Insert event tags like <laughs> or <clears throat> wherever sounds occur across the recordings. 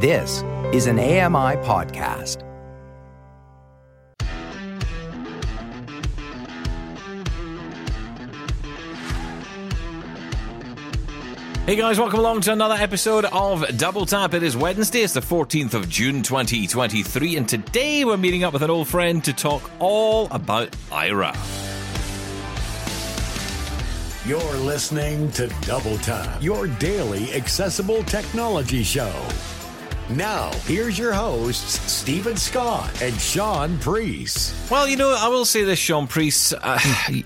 This is an AMI podcast. Hey guys, welcome along to another episode of Double Tap. It is Wednesday, it's the 14th of June 2023, and today we're meeting up with an old friend to talk all about Aira. You're listening to Double Tap, your daily accessible technology show. Now, here's your hosts, Steven Scott and Shaun Preece. Well, you know, I will say this, Shaun Preece. Uh,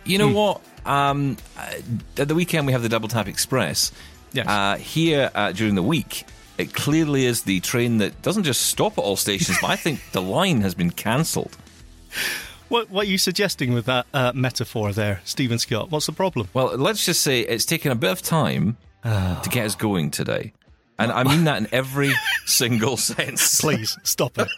you know what? Um, uh, at the weekend, we have the Double Tap Express. Yes. Uh, here uh, during the week, it clearly is the train that doesn't just stop at all stations, but I think <laughs> the line has been cancelled. What, what are you suggesting with that uh, metaphor there, Steven Scott? What's the problem? Well, let's just say it's taken a bit of time to get us going today. And I mean that in every <laughs> single sense. Please stop it.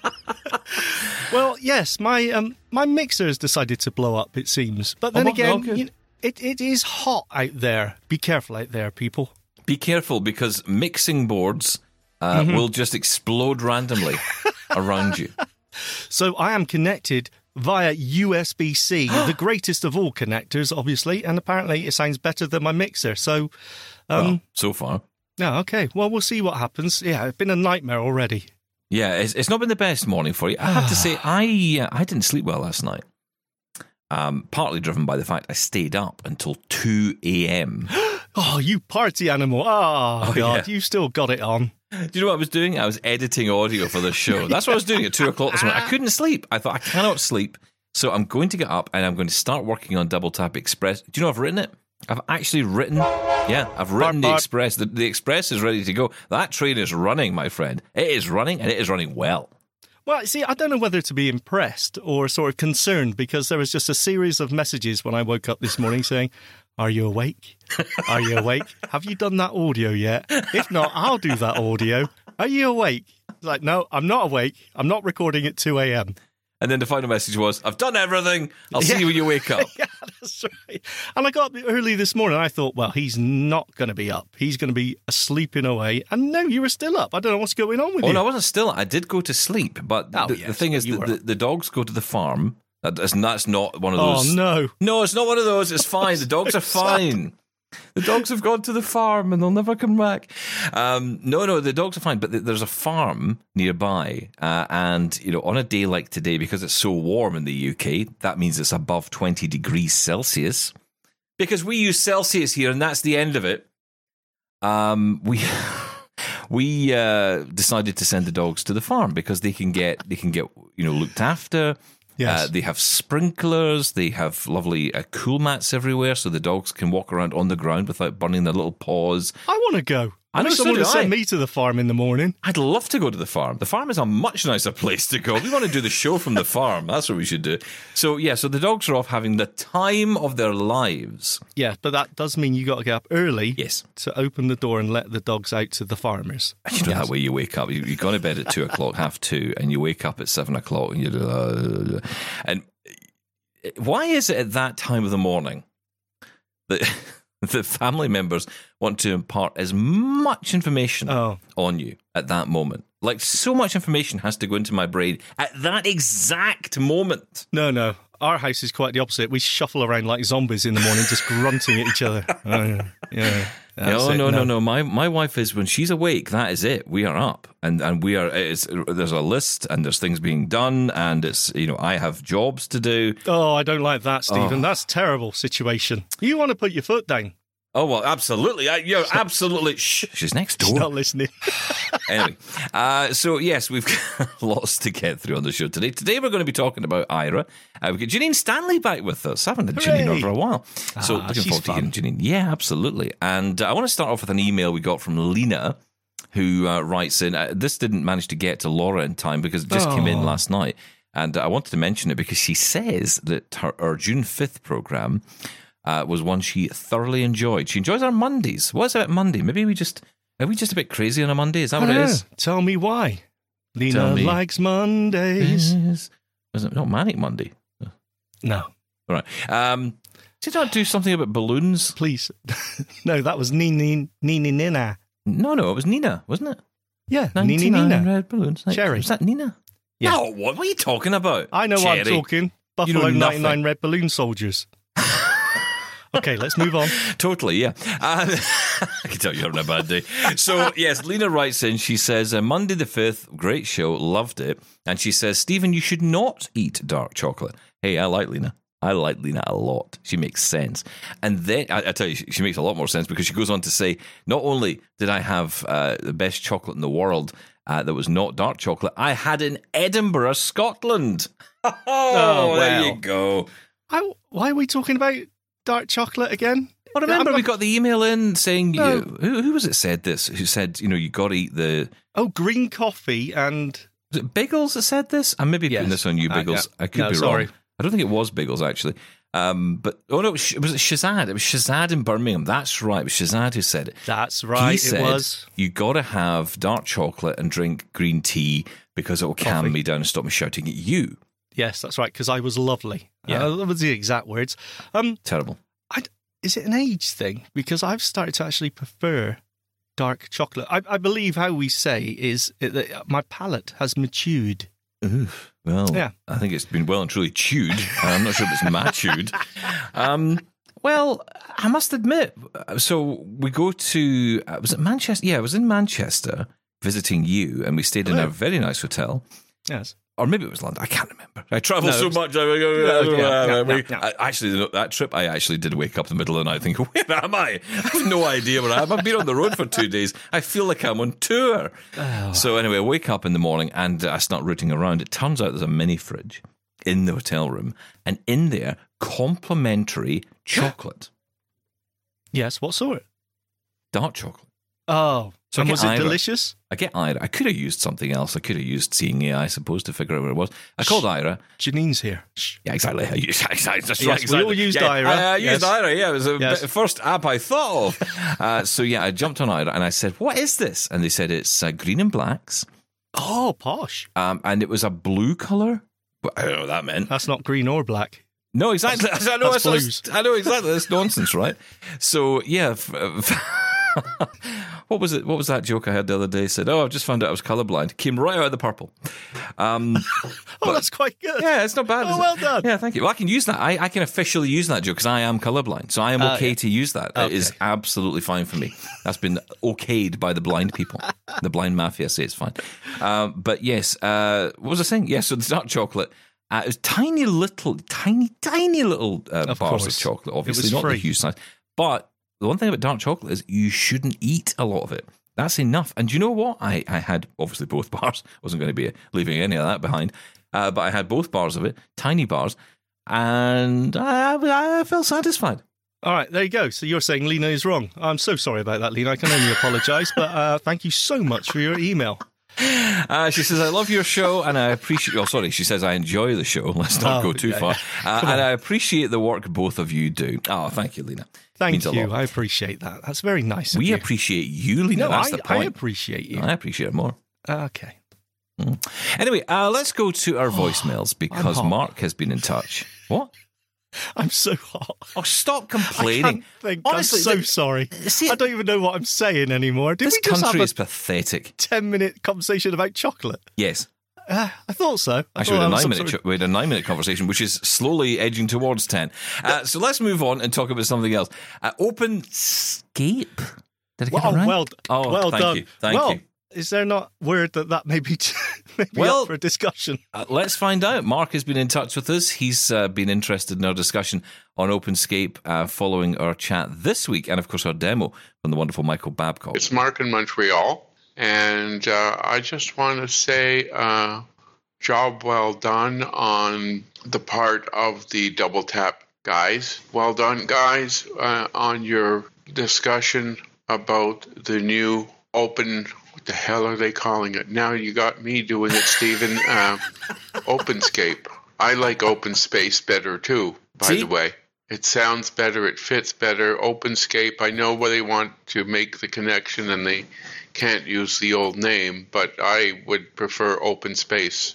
well, yes, my um, my mixer has decided to blow up. It seems, but then Oh, again, you know, it it is hot out there. Be careful out there, people. Be careful because mixing boards uh, Mm-hmm. will just explode randomly <laughs> around you. So I am connected via USB C, the <gasps> greatest of all connectors, obviously, and apparently it sounds better than my mixer. So, um, well, so far. No, okay. Well, we'll see what happens. Yeah, it's been a nightmare already. Yeah, it's, it's not been the best morning for you. I have to say, <sighs> I uh, I didn't sleep well last night. Um, partly driven by the fact I stayed up until 2 a.m. <gasps> Oh, you party animal! Oh, God, yeah. you still got it on. Do you know what I was doing? I was editing audio for the show. <laughs> That's what I was doing at two o'clock this morning. I couldn't sleep. I thought I cannot sleep, so I'm going to get up and I'm going to start working on Double Tap Express. Do you know I've written it? I've actually written. Yeah, I've written the bark. Express. The, the Express is ready to go. That train is running, my friend. It is running, and it is running well. Well, see, I don't know whether to be impressed or sort of concerned because there was just a series of messages when I woke up this morning saying, Are you awake? Are you awake? Have you done that audio yet? If not, I'll do that audio. Are you awake? Like, no, I'm not awake. I'm not recording at 2 a.m. And then the final message was, "I've done everything. I'll see <laughs> you when you wake up." <laughs> yeah, that's right. And I got up early this morning. I thought, well, he's not going to be up. He's going to be sleeping away. And no, you were still up. I don't know what's going on with Oh you. no, I wasn't still. I did go to sleep, but Oh, the, the thing is, the, the, the dogs go to the farm. That, that's, that's not one of those. Oh, those. no. no, it's not one of those. It's <laughs> fine. The dogs are fine. The dogs have gone to the farm and they'll never come back. Um, no, no, the dogs are fine. But th- there's a farm nearby, uh, and you know, on a day like today, because it's so warm in the UK, that means it's above 20 degrees Celsius. Because we use Celsius here, and that's the end of it. Um, we <laughs> we uh, decided to send the dogs to the farm because they can get they can get you know looked after. Yes. Uh, they have sprinklers. They have lovely uh, cool mats everywhere, so the dogs can walk around on the ground without burning their little paws. I want to go. I know, someone would send me to the farm in the morning. I'd love to go to the farm. The farm is a much nicer place to go. We want to do the show from the farm. That's what we should do. So yeah, so the dogs are off having the time of their lives. Yeah, but that does mean you got to get up early Yes. to open the door and let the dogs out to the farmers. You know that way you wake up. You, you go to bed at two <laughs> o'clock, half two, and you wake up at seven o'clock, and you uh, and why is it at that time of the morning that <laughs> <laughs> the family members want to impart as much information Oh. on you at that moment? Like so much information has to go into my brain at that exact moment. No, no. Our house is quite the opposite. We shuffle around like zombies in the morning, just grunting at each other. <laughs> Oh, yeah. yeah. That's no, no, no, no. My my wife is when she's awake. That is it. We are up, and and we are. It's, there's a list, and there's things being done, and it's you know I have jobs to do. Oh, I don't like that, Steven. Oh. That's a terrible situation. You want to put your foot down. Oh well, absolutely. I, you're absolutely. Shh, she's next door. She's not listening. <laughs> anyway, uh, so yes, we've <laughs> got lots to get through on the show today. Today we're going to be talking about Aira. Uh, we've got Jenine Stanley back with us. haven't had Jenine Hooray! over a while, so Ah, looking forward to fun. getting Jenine. Yeah, absolutely. And uh, I want to start off with an email we got from Lena. Who uh, writes in? Uh, this didn't manage to get to Laura in time because it just came in Oh. last night, and I wanted to mention it because she says that her, her June fifth program uh, was one she thoroughly enjoyed. She enjoys our Mondays. What's about Monday? Maybe we just are we just a bit crazy on a Monday? Is that what it is? Tell me why. Lena me. likes Mondays. Is was it not Manic Monday? No, All right. Um, did I do something about balloons? please. <laughs> no, that was Nini Nini Nina. No, no, it was Nina, wasn't it? Yeah, Nini 99 Nina. red balloons. Like, Cherry. Is that Nina? Yeah. No, what, what are you talking about? I know what I'm Cherry. talking. You Buffalo know 99 red balloon soldiers. Okay, let's move on. <laughs> Totally, yeah. Uh, <laughs> I can tell you're having a bad day. So, yes, Lena writes in. She says, uh, Monday the 5th, great show, loved it. And she says, Steven, you should not eat dark chocolate. Hey, I like Lena. I like Lena a lot. She makes sense. And then, I, I tell you, she, she makes a lot more sense because she goes on to say, not only did I have uh, the best chocolate in the world uh, that was not dark chocolate, I had in Edinburgh, Scotland. Oh, <laughs> Oh, there you go. I, why are we talking about dark chocolate again? I remember, I'm we got the email in saying, No. you, who, who was it said this? Who said, you know, you got to eat the. Oh, green coffee and Was it Biggles that said this? I may be putting this on you, Uh, Biggles. yeah. I could No, be sorry. wrong. I don't think it was Biggles, actually. Um, but, oh no, it was, was it Shazad? It was Shazad in Birmingham. That's right. It was Shazad who said it. that's right. he it said, was. you got to have dark chocolate and drink green tea because it will calm Coffee. me down and stop me shouting at you. Yes, that's right. Because I was lovely. Yeah. Uh, that was the exact words. Um, Terrible. is it an age thing? Because I've started to actually prefer dark chocolate. I, I believe how we say is that my palate has matured. Oof. Well, Yeah. I think it's been well and truly chewed. I'm not sure if it's matured. <laughs> Um, well, I must admit. So we go to uh, was it Manchester? Yeah, I was in Manchester visiting you, and we stayed in Oh. a very nice hotel. Yes. Or maybe it was London. I can't remember. I travel No, so was- much. I, I, yeah, yeah, we- yeah. I- actually, that trip, I actually did wake up in the middle of the night thinking, <laughs> where am I? I have no idea where I am. I've been on the road for two days. I feel like I'm on tour. Oh. So anyway, I wake up in the morning and I start rooting around. It turns out there's a mini fridge in the hotel room, and in there, complimentary chocolate, Yes. What sort? dark chocolate. Oh, So and was it either. delicious? I get Aira. I could have used something else. I could have used seeing AI, I suppose, to figure out where it was. I called Aira. Jenine's here. Shh. Yeah, exactly. <laughs> I used, exactly. That's Yes, right. we all used yeah, Aira. I, I used Yes. Aira. Yeah, it was the Yes. first app I thought of. <laughs> uh, so yeah, I jumped on Aira and I said, "What is this?" And they said it's uh, green and blacks, Oh, posh. um, and it was a blue color. But I don't know what that meant. That's not green or black. No, exactly. <laughs> I know. That's That's. I know exactly. That's nonsense, right? So yeah. f- <laughs> what was it? What was that joke I had the other day? Said, "Oh, I've just found out I was colorblind." Came right out of the purple. Um, <laughs> Oh, that's quite good. yeah, it's not bad. Oh, is it? well done. Yeah, thank you. Well, I can use that. I, I can officially use that joke because I am colorblind, so I am Ah, okay yeah. to use that. It is absolutely fine for me. That's been okayed by the blind people. the blind mafia say it's fine. Um, but yes, uh, what was I saying? Yes, so the dark chocolate. Uh, it was tiny little, tiny, tiny little uh, Of bars course. of chocolate. Obviously, not the huge size. But the one thing about dark chocolate is you shouldn't eat a lot of it. That's enough. And you know what? I, I had obviously both <laughs> bars. wasn't going to be leaving any of that behind. Uh, but I had both bars of it, tiny bars, and I, I felt satisfied. All right, there you go. So you're saying Lena is wrong. I'm so sorry about that, Lena. I can only apologise, but uh, thank you so much for your email. Uh, she says, I love your show and I appreciate, oh, sorry, she says, I enjoy the show. <laughs> Let's not Oh, go too yeah, far. Uh, and I appreciate the work both of you do. Oh, thank you, Lena. Thank you. I appreciate that. That's very nice. Of We you. appreciate you, Lena. No, That's I, the I appreciate you. I appreciate it more. Okay. Anyway, uh, let's go to our voicemails <gasps> because. Mark has been in touch. What? <laughs> I'm so hot. Oh, stop complaining. think. Honestly, I'm so the- sorry. see- I don't even know what I'm saying anymore. Did this country is pathetic. 10 minute conversation about chocolate? Yes. Uh, I thought so. I Actually, we had, a nine minute, sort we had a nine minute conversation, which is slowly edging towards 10. Uh, so let's move on and talk about something else. Uh, OpenScape. Did I get Well, it right? well, Oh, well thank done. you. Thank well, you. Is there not word that that may be, <laughs> may be Well- up for discussion? Uh, let's find out. Mark has been in touch with us. He's uh, been interested in our discussion on OpenScape uh, following our chat this week, and of course, our demo from the wonderful Michael Babcock. It's Mark in Montreal, and uh, I just want to say, uh, job well done on the part of the double tap guys. Well done, guys, uh, on your discussion about the new open. The hell are they calling it? Now you got me doing it, Steven. Uh, <laughs> OpenScape. I like open space better too. By See? the way. It sounds better. It fits better. OpenScape. I know where they want to make the connection, and they can't use the old name, but I would prefer open space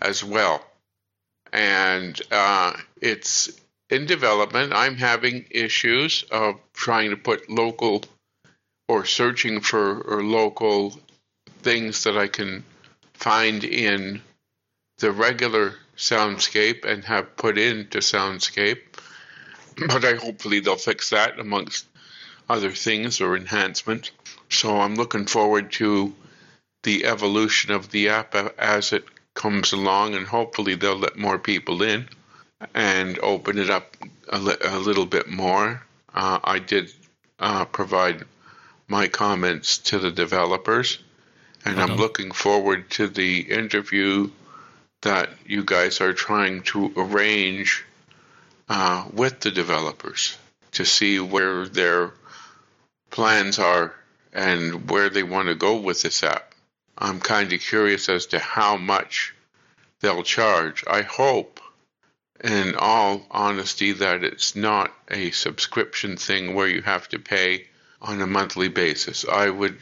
as well. And uh, it's in development. I'm having issues of trying to put local or searching for or local things that I can find in the regular Soundscape and have put into Soundscape. But I hopefully they'll fix that amongst other things or enhancements. So I'm looking forward to the evolution of the app as it comes along, and hopefully they'll let more people in and open it up a, li- a little bit more. Uh, I did uh, provide my comments to the developers, and I'm looking forward to the interview that you guys are trying to arrange uh, with the developers to see where their plans are and where they want to go with this app. I'm kind of curious as to how much they'll charge. I hope, in all honesty, that it's not a subscription thing where you have to pay on a monthly basis. I would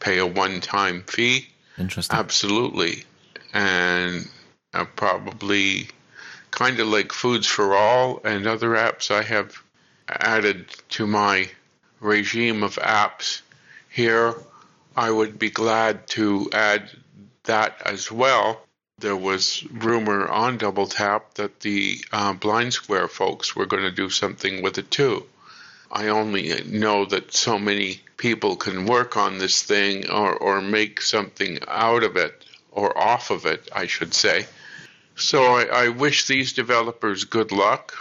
pay a one time fee, Interesting. absolutely, and uh, probably kind of like Foods for All and other apps I have added to my regime of apps here. I would be glad to add that as well. There was rumor on Double Tap that the uh, Blind Square folks were going to do something with it too. I only know that so many people can work on this thing or, or make something out of it or off of it, I should say. So I, I wish these developers good luck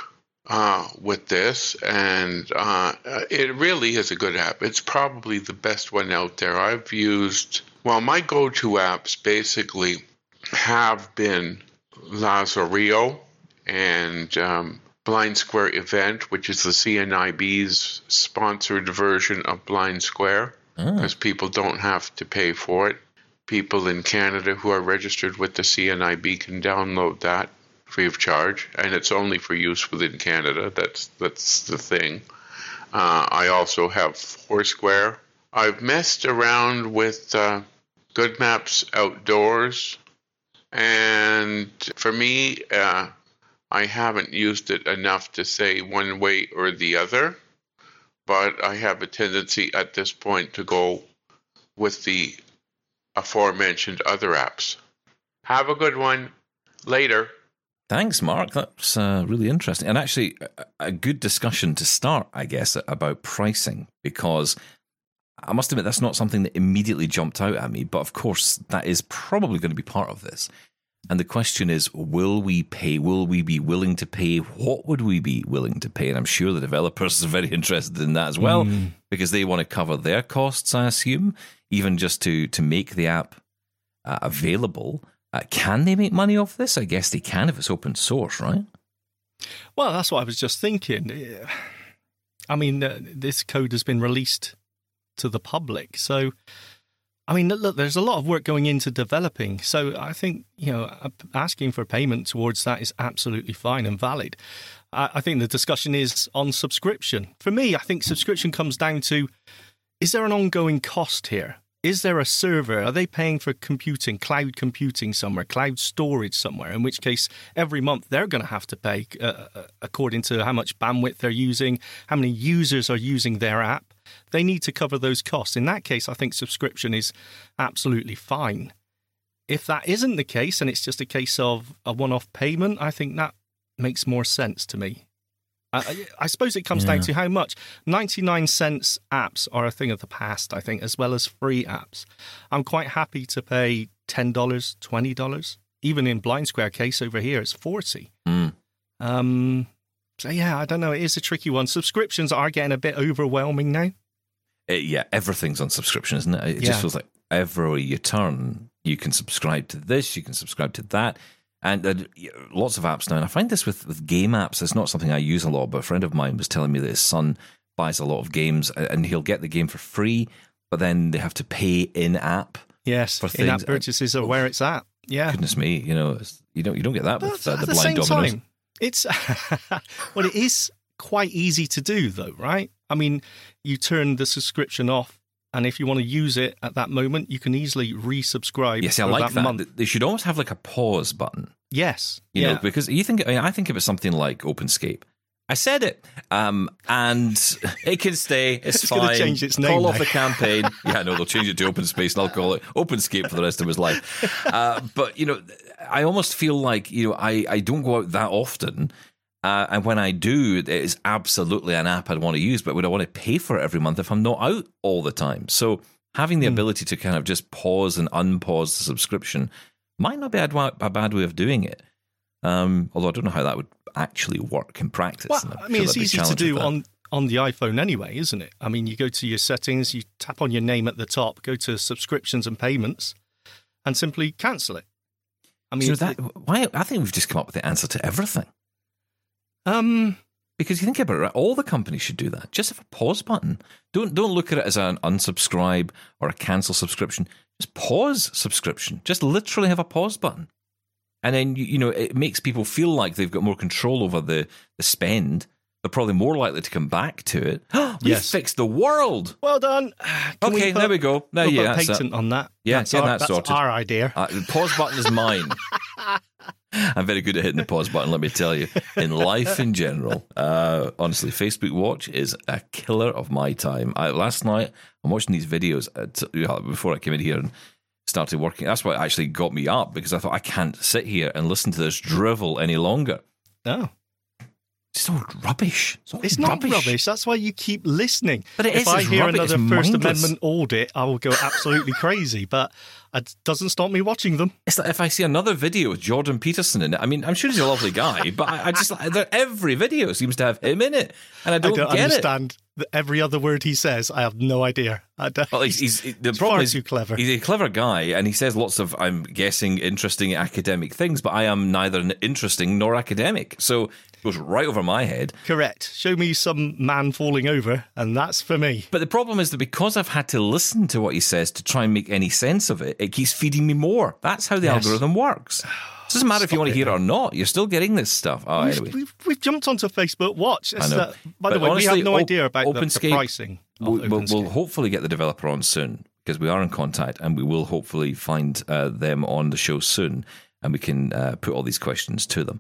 uh, with this, and uh, it really is a good app. It's probably the best one out there. I've used, well, my go to apps basically have been Lazarillo and um, Blind Square Event, which is the CNIB's sponsored version of Blind Square, because people don't have to pay for it. People in Canada who are registered with the CNIB can download that free of charge, and it's only for use within Canada. That's that's the thing. Uh, I also have Foursquare. I've messed around with uh, Good Maps Outdoors, and for me, uh, I haven't used it enough to say one way or the other. But I have a tendency at this point to go with the aforementioned other apps. Have a good one. Later. Thanks, Mark. That's uh, really interesting. And actually, a, a good discussion to start, I guess, about pricing, because I must admit that's not something that immediately jumped out at me. But of course, that is probably going to be part of this. And the question is, will we pay? Will we be willing to pay? What would we be willing to pay? And I'm sure the developers are very <laughs> interested in that as well, because they want to cover their costs, I assume, even just to, to make the app uh, available. Uh, can they make money off this? I guess they can if it's open source, right? Well, that's what I was just thinking. I mean, uh, this code has been released to the public, so I mean, look, there's a lot of work going into developing. So I think you know, asking for payment towards that is absolutely fine and valid. I, think the discussion is on subscription. For me, I think subscription comes down to: is there an ongoing cost here? Is there a server? Are they paying for computing, cloud computing somewhere, cloud storage somewhere? In which case, every month they're going to have to pay uh, according to how much bandwidth they're using, how many users are using their app. They need to cover those costs. In that case, I think subscription is absolutely fine. If that isn't the case and it's just a case of a one off payment, I think that makes more sense to me. I, I suppose it comes Yeah. down to how much. 99 cents apps are a thing of the past, I think, as well as free apps. I'm quite happy to pay $10, $20. Even in Blind Square case over here, it's 40 Mm. Um, so, yeah, I don't know. It is a tricky one. Subscriptions are getting a bit overwhelming now. Uh, yeah, everything's on subscription, isn't it? It Yeah. just feels like everywhere you turn, you can subscribe to this, you can subscribe to that. And uh, lots of apps now. And I find this with, with game apps, it's not something I use a lot, but a friend of mine was telling me that his son buys a lot of games and he'll get the game for free, but then they have to pay in app. Yes, For in-app purchases are where it's at. Yeah. Goodness me, you know, it's- you don't you don't get that But with uh, the the blind same dominoes. time, it's <laughs> well, it is quite easy to do, though, right? I mean, you turn the subscription off, and if you want to use it at that moment, you can easily resubscribe. Yes, I like that, that. month. They should almost have like a pause button. Yes, You yeah, know, because you think I, mean, I think of it something like OpenScape, I said it. Um, and it can stay. <laughs> It's, It's fine. change its name Call off the campaign. <laughs> yeah, no, they'll change it to Open Space and I'll call it OpenScape for the rest of his life. <laughs> Uh, but, you know, I almost feel like, you know, I, I don't go out that often. Uh, and when I do, it is absolutely an app I'd want to use, but would I want to pay for it every month if I'm not out all the time? So having the ability to kind of just pause and unpause the subscription might not be a bad- a bad way of doing it. Um, although I don't know how that would actually work in practice. Well, I sure mean, it's easy to do on on the iPhone anyway, isn't it? I mean, you go to your settings, you tap on your name at the top, go to subscriptions and payments, and simply cancel it. I mean, So that, why? I think we've just come up with the answer to everything. Um, Because you think about it, right, all the companies should do that. Just have a pause button. Don't don't look at it as an unsubscribe or a cancel subscription. Just pause subscription. Just literally have a pause button, and then you, you know it makes people feel like they've got more control over the the spend. They're probably more likely to come back to it. <gasps> we Yes. fixed the world. well done. Can Okay, put- there we go. There, we'll yeah, put a that's it. patent on that. Yeah, that's our, that that's sorted. our idea. Uh, the pause button is mine. <laughs> <laughs> I'm very good at hitting the pause button, let me tell you. In life in general, uh, honestly, Facebook Watch is a killer of my time. I, last night, I'm watching these videos at, before I came in here and started working. That's what actually got me up because I thought I can't sit here and listen to this drivel any longer. No, It's all rubbish. It's, all it's not rubbish. That's why you keep listening. But it if is, I hear rubbish, another it's First mindless. Amendment audit, I will go absolutely <laughs> crazy. But it doesn't stop me watching them. It's like if I see another video with Jordan Peterson in it. I mean, I'm sure he's a lovely guy, but I, I just every video seems to have him in it, and I I don't, don't get it. The, every other word he says. I have no idea. Well, he's, he's, the He's problem far is too clever. He's a clever guy, and he says lots of, I'm guessing, interesting academic things. But I am neither interesting nor academic, so it goes right over my head. Correct. Show me some man falling over, and that's for me. But the problem is that because I've had to listen to what he says to try and make any sense of it, it keeps feeding me more. That's how the Yes. algorithm works. <sighs> It doesn't matter if you want to hear it or not. You're still getting this stuff. Oh, We've, anyway. we've, we've jumped onto Facebook Watch. It's I know. that- by the But way, we honestly, have no Op- idea about the, the pricing. Of We'll, we'll, OpenScape. we'll hopefully get the developer on soon because we are in contact and we will hopefully find uh, them on the show soon and we can uh, put all these questions to them.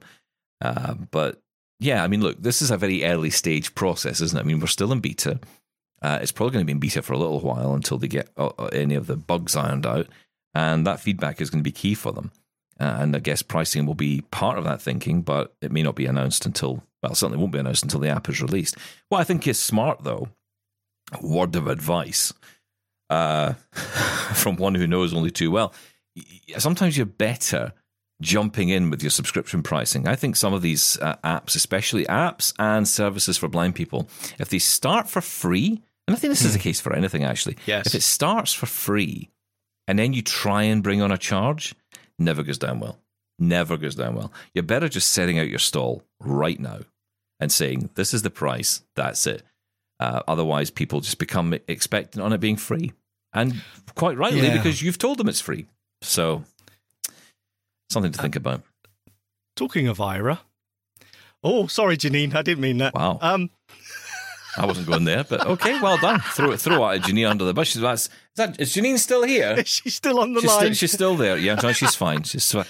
Uh, but yeah, I mean, look, this is a very early stage process, isn't it? I mean, we're still in beta. Uh, it's probably going to be in beta for a little while until they get uh, uh, any of the bugs ironed out. And that feedback is going to be key for them. Uh, and I guess pricing will be part of that thinking, but it may not be announced until, well, certainly won't be announced until the app is released. What I think is smart, though, word of advice uh, <laughs> from one who knows only too well. Sometimes you're better jumping in with your subscription pricing. I think some of these uh, apps, especially apps and services for blind people, if they start for free, and I think this is the case for anything actually. Yes. If it starts for free and then you try and bring on a charge, never goes down well. Never goes down well. You're better just setting out your stall right now and saying, this is the price, that's it. Uh, otherwise, people just become expectant on it being free. And quite rightly, Yeah. because you've told them it's free. So, something to think about. Talking of Aira. Oh, sorry, Jenine. I didn't mean that. Wow. Um, I wasn't going there, but okay, well done. Throw it, throw out Jenine under the bush. That's, is, that, is Jenine still here? <laughs> she's still on the She's line. still, she's still there. Yeah, no, she's fine. She's, fi-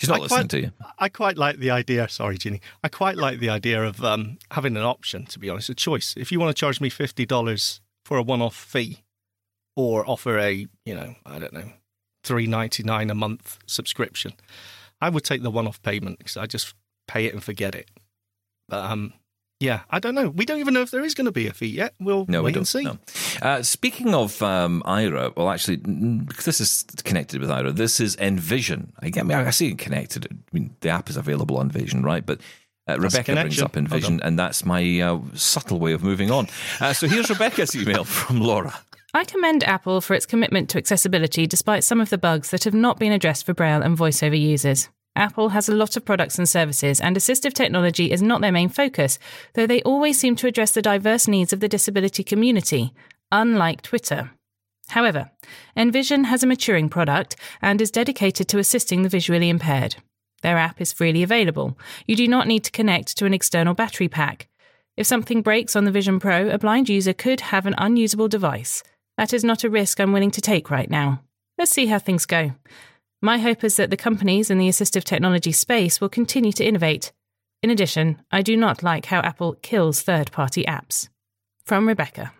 she's not I listening quite- to you. I quite like the idea. Sorry, Ginny. I quite like the idea of um, having an option. To be honest, a choice. If you want to charge me fifty dollars for a one-off fee, or offer a you know I don't know three ninety nine a month subscription, I would take the one-off payment because I just pay it and forget it. But um, yeah, I don't know. We don't even know if there is going to be a fee yet. We'll No, wait we don't. and see. No. Uh, speaking of um, Aira, well, actually, because this is connected with Aira, this is Envision. I get me. I see it connected. I mean, the app is available on Vision, right? But uh, Rebecca brings up Well Envision, and that's my uh, subtle way of moving on. Uh, so here's Rebecca's <laughs> email from Laura. I commend Apple for its commitment to accessibility despite some of the bugs that have not been addressed for Braille and VoiceOver users. Apple has a lot of products and services, and assistive technology is not their main focus, though they always seem to address the diverse needs of the disability community, unlike Twitter. However, Envision has a maturing product and is dedicated to assisting the visually impaired. Their app is freely available. You do not need to connect to an external battery pack. If something breaks on the Vision Pro, a blind user could have an unusable device. That is not a risk I'm willing to take right now. Let's see how things go. My hope is that the companies in the assistive technology space will continue to innovate. In addition, I do not like how Apple kills third party apps. From Rebecca.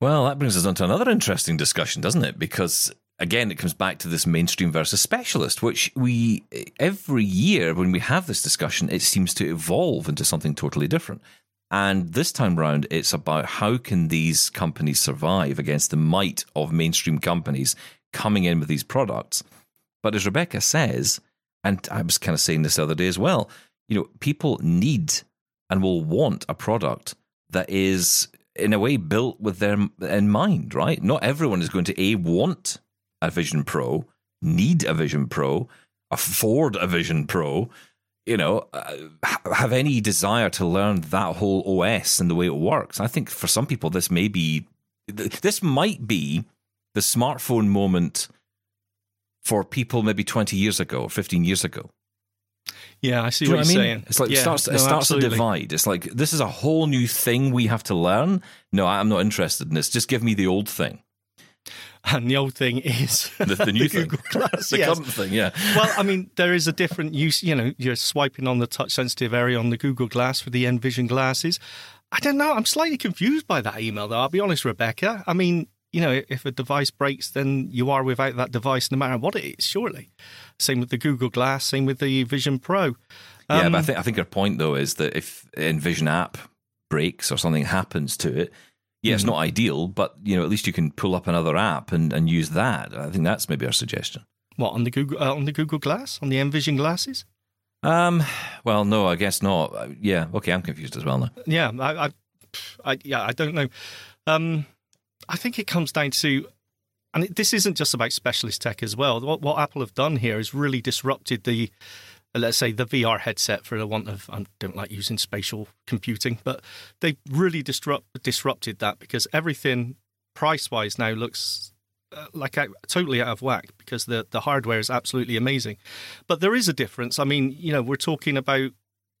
Well, that brings us on to another interesting discussion, doesn't it? Because again, it comes back to this mainstream versus specialist, which we every year when we have this discussion, it seems to evolve into something totally different. And this time round, it's about how can these companies survive against the might of mainstream companies coming in with these products. But as Rebecca says, and I was kind of saying this the other day as well, you know, people need and will want a product that is in a way built with them in mind, right? Not everyone is going to a want a Vision Pro, need a Vision Pro, afford a Vision Pro, you know, uh, have any desire to learn that whole OS and the way it works. I think for some people, this may be, this might be the smartphone moment for people maybe 20 years ago or 15 years ago. Yeah, I see Do what you're what I mean? saying. It's like yeah, it starts, no, it starts to absolutely. divide. It's like this is a whole new thing we have to learn. No, I'm not interested in this. Just give me the old thing, And the old thing is <laughs> the, the new <laughs> thing, Google Glass. <laughs> the yes. current thing. Yeah, well, I mean, there is a different use. You know, you're swiping on the touch sensitive area on the Google Glass for the Envision glasses. I don't know. I'm slightly confused by that email, though. I'll be honest, Rebecca. I mean, you know, if a device breaks, then you are without that device no matter what it is, surely. Same with the Google Glass, same with the Vision Pro. yeah. Um, But I think I think her point though is that if Envision app breaks or something happens to it, yeah, it's not ideal, but you know at least you can pull up another app and, and use that. I think that's maybe our suggestion. What on the Google uh, on the Google Glass on the Envision glasses? Um, well, no, I guess not. Uh, Yeah, okay, I'm confused as well now. Yeah, I, I, I yeah, I don't know. Um, I think it comes down to, and this isn't just about specialist tech as well. What, what Apple have done here is really disrupted the, uh, let's say, the VR headset for the want of. I don't like using spatial computing, but they really disrupt disrupted that because everything price wise now looks. Uh, like totally out of whack because the the hardware is absolutely amazing, but there is a difference. I mean, you know, we're talking about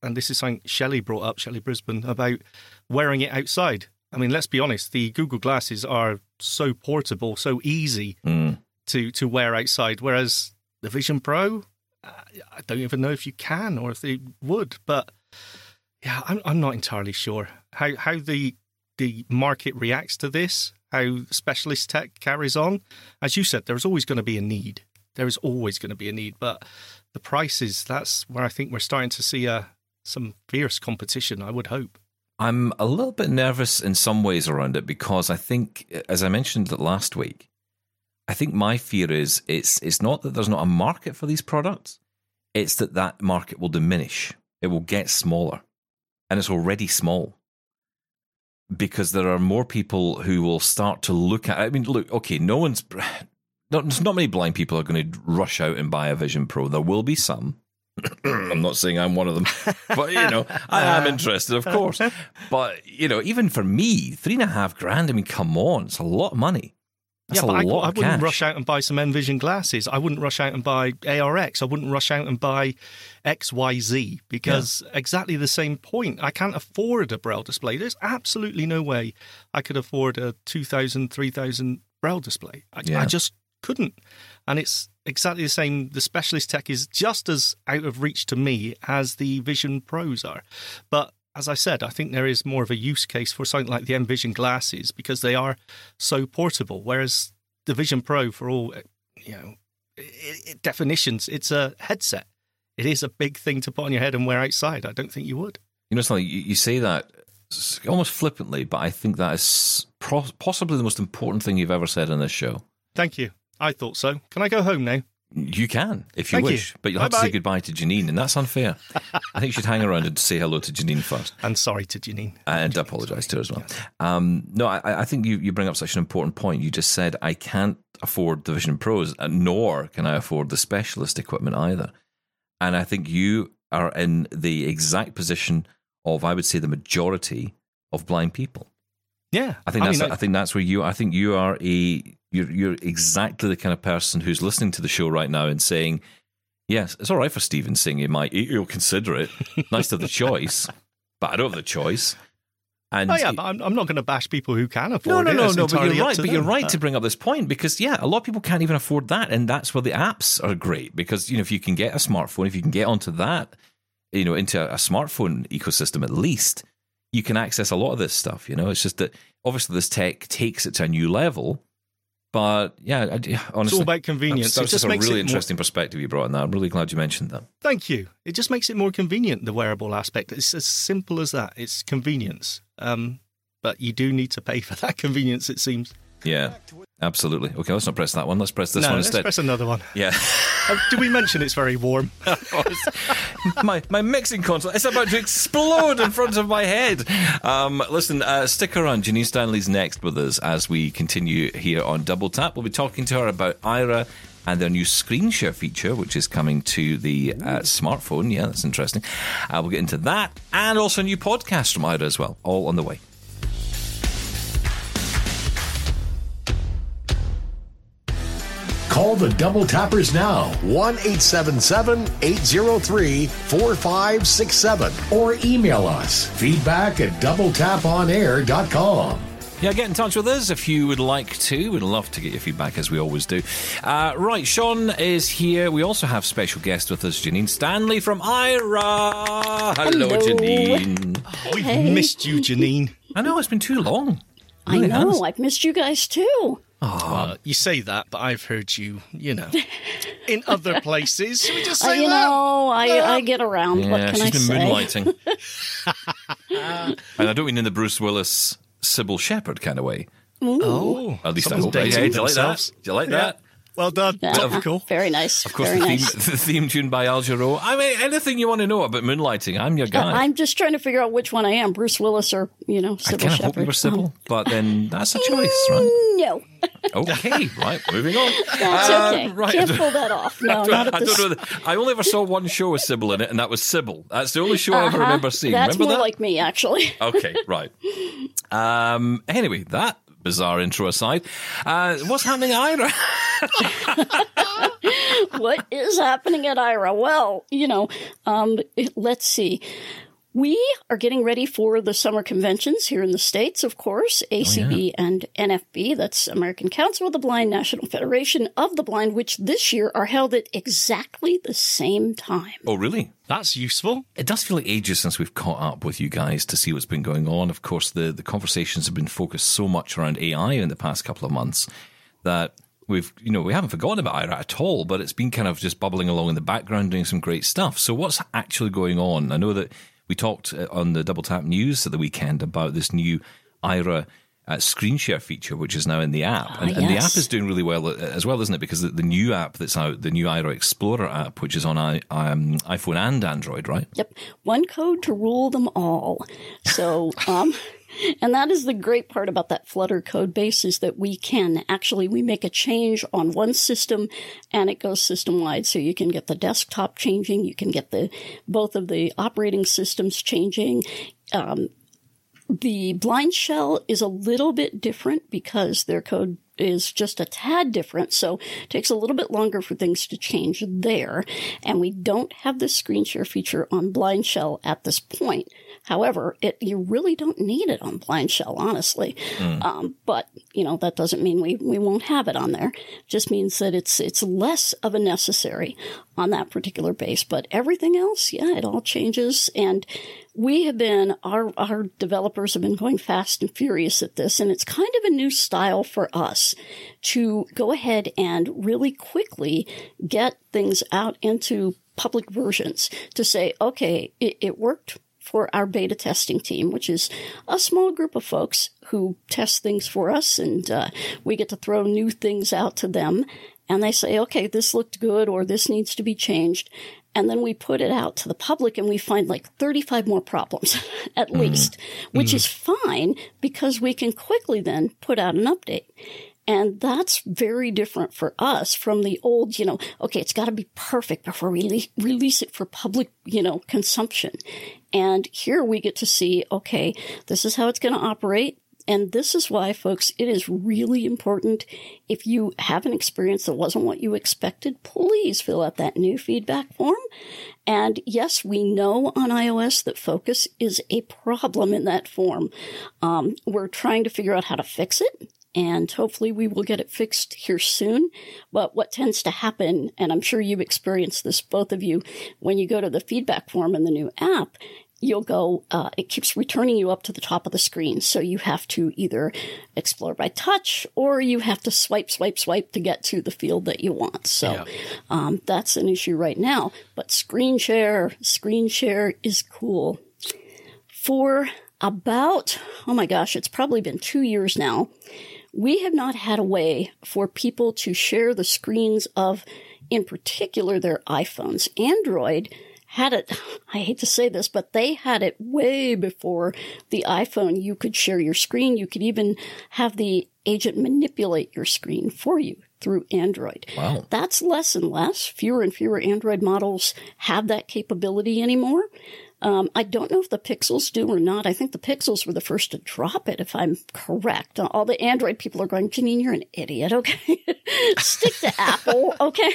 and this is something Shelley brought up, Shelley Brisbane, about wearing it outside. I mean, let's be honest, the Google glasses are so portable, so easy Mm. to, to wear outside, whereas the Vision Pro, uh, I don't even know if you can or if they would. But yeah, I'm, I'm not entirely sure how, how the, the market reacts to this, how specialist tech carries on. As you said, there's always going to be a need. There is always going to be a need, but the prices, that's where I think we're starting to see a, some fierce competition, I would hope. I'm a little bit nervous in some ways around it because I think, as I mentioned last week, I think my fear is it's it's not that there's not a market for these products, it's that that market will diminish. It will get smaller, and it's already small because there are more people who will start to look at. I mean, look, okay, no one's. <sighs> Not, not many blind people are going to rush out and buy a Vision Pro. There will be some. <clears throat> I'm not saying I'm one of them, but you know, I am <laughs> interested, of course. But you know, even for me, three and a half grand. I mean, come on, it's a lot of money. That's yeah, but I, lot I wouldn't cash. rush out and buy some Envision glasses. I wouldn't rush out and buy ARX. I wouldn't rush out and buy XYZ because exactly the same point. I can't afford a Braille display. There's absolutely no way I could afford a 2,000, 3,000 Braille display. I, Yeah. I just couldn't. And it's exactly the same. The specialist tech is just as out of reach to me as the Vision Pros are. But as I said, I think there is more of a use case for something like the Envision glasses because they are so portable. Whereas the Vision Pro, for all eh, you know, i i definitions, it's a headset. It is a big thing to put on your head and wear outside. I don't think you would. You know something? You, you say that almost flippantly, but I think that is pro- possibly the most important thing you've ever said on this show. Thank you. I thought so. Can I go home now? You can, if you Thank you. wish, but you'll have to Bye-bye. say goodbye to Jenine, and that's unfair. I think you should hang around and say hello to Jenine first. And sorry to Jenine. and apologise to her as well. Um, no, I, I think you, you bring up such an important point. You just said I can't afford the Vision Pros, uh, nor can I afford the specialist equipment either. And I think you are in the exact position of, I would say, the majority of blind people. Yeah, I think that's mean, I, think that's where you. I think you are a you're you're exactly the kind of person who's listening to the show right now and saying, "Yes, it's all right for Steven saying he might he'll consider it. <laughs> nice to have the choice, but I don't have the choice." And Oh yeah, but I'm, I'm not going to bash people who can afford no, no, it. no, It's no. But you're right. to But you're right to bring up this point because yeah, a lot of people can't even afford that, and that's where the apps are great because you know if you can get a smartphone, if you can get onto that, you know, into a, a smartphone ecosystem at least, you can access a lot of this stuff. You know, it's just that obviously this tech takes it to a new level. But yeah, I, honestly, It's all about convenience. That was just a makes really it more- interesting perspective you brought on that. I'm really glad you mentioned that. Thank you. It just makes it more convenient, the wearable aspect. It's as simple as that. It's convenience. Um, but you do need to pay <laughs> for that convenience, it seems. Yeah, absolutely. Okay, let's not press that one. Let's press this no, one let's instead. press another one. yeah. Uh, <laughs> did we mention it's very warm? <laughs> my my mixing console is about to explode in front of my head. Um, listen, uh, stick around. Jenine Stanley's next with us as we continue here on Double Tap. We'll be talking to her about Aira and their new screen share feature, which is coming to the uh, smartphone. Yeah, that's interesting. Uh, we'll get into that and also a new podcast from Aira as well. All on the way. Call the Double Tappers now, 1 877 803 4567, or email us feedback at doubletaponair.com. Yeah, get in touch with us if you would like to. We'd love to get your feedback, as we always do. Uh, right, Shaun is here. We also have special guest with us, Jenine Stanley from Aira. Hello, Hello. Jenine. We've missed you, Jenine. I know it's been too long. I know. has. I've missed you guys too. Uh, you say that, but I've heard you, you know, <laughs> in other places. Should we just Uh, say you that? know, I, I get around. what Yeah, can she's I been say? moonlighting. <laughs> and I don't mean in the Bruce Willis, Cybill Shepherd kind of way. Oh, At least I someone's hope. dating Hey, do you like that? themselves. Do you like Yeah. that? Well done. Yeah. Topical. Very nice. Of course, Very the theme, the theme tune by Al Jarreau. I mean, anything you want to know about moonlighting, I'm your Uh, guy. I'm just trying to figure out which one I am, Bruce Willis or you know I Cybill kind of Shepherd. hope you were Cybill, <laughs> but then that's a choice, right? Um, no, <laughs> Okay, right, moving on. that's Uh, okay. right. Can't pull that off. No, <laughs> I not at don't know. that- I only ever saw one show with Cybill in it, and that was Cybill. That's the only show I ever Uh-huh. remember seeing. That's remember more that? like me, actually. Okay, right. Um, anyway, that bizarre intro aside, uh, what's happening at Aira? <laughs> what is happening at Aira? Well, you know, um, let's see. We are getting ready for the summer conventions here in the States, of course, oh, ACB and NFB. That's American Council of the Blind, National Federation of the Blind, which this year are held at exactly the same time. oh, really? That's useful. It does feel like ages since we've caught up with you guys to see what's been going on. Of course, the, the conversations have been focused so much around AI in the past couple of months that we've, you know, we haven't forgotten about Aira at all, but it's been kind of just bubbling along in the background doing some great stuff. So what's actually going on? I know that we talked uh, on the Double Tap News at the weekend about this new Aira uh, screen share feature, which is now in the app. and, and the app is doing really well uh, as well, isn't it? Because the, the new app that's out, the new Aira Explorer app, which is on I, um, iPhone and Android, right? Yep. One code to rule them all. So, um, and that is the great part about that Flutter code base is that we can actually, we make a change on one system and it goes system wide. So you can get the desktop changing. You can get the, both of the operating systems changing. Um, the blind shell is a little bit different because their code is just a tad different, so it takes a little bit longer for things to change there. And we don't have the screen share feature on blind shell at this point. However, it you really don't need it on blind shell, honestly. Um, but you know that doesn't mean we, we won't have it on there. It just means that it's it's less of a necessary on that particular base. But everything else, yeah, it all changes. And we have been our our developers have been going fast and furious at this, and it's kind of a new style for us to go ahead and really quickly get things out into public versions to say, okay, it, it worked for our beta testing team, which is a small group of folks who test things for us, and uh, we get to throw new things out to them. And they say, okay, this looked good, or this needs to be changed. And then we put it out to the public and we find like 35 more problems <laughs> at least, which is fine because we can quickly then put out an update. And that's very different for us from the old, you know, okay, it's got to be perfect before we release, release it for public, you know, consumption. And here we get to see, okay, this is how it's going to operate. And this is why, folks, it is really important. If you have an experience that wasn't what you expected, please fill out that new feedback form. And yes, we know on iOS that focus is a problem in that form. Um, we're trying to figure out how to fix it. And hopefully we will get it fixed here soon. But what tends to happen, and I'm sure you've experienced this, both of you, when you go to the feedback form in the new app, you'll go, uh, it keeps returning you up to the top of the screen. So you have to either explore by touch or you have to swipe, swipe, swipe to get to the field that you want. So um, that's an issue right now. But screen share, screen share is cool. For about, oh my gosh, it's probably been two years now, we have not had a way for people to share the screens of, in particular, their iPhones. Android had it, <sighs> I hate to say this, but they had it way before the iPhone. You could share your screen. You could even have the agent manipulate your screen for you through Android. Wow. That's less and less. Fewer and fewer Android models have that capability anymore. Um, I don't know if the Pixels do or not. I think the Pixels were the first to drop it, if I'm correct. All the Android people are going, Jenine, you're an idiot. <laughs> Okay, stick to Apple. Okay,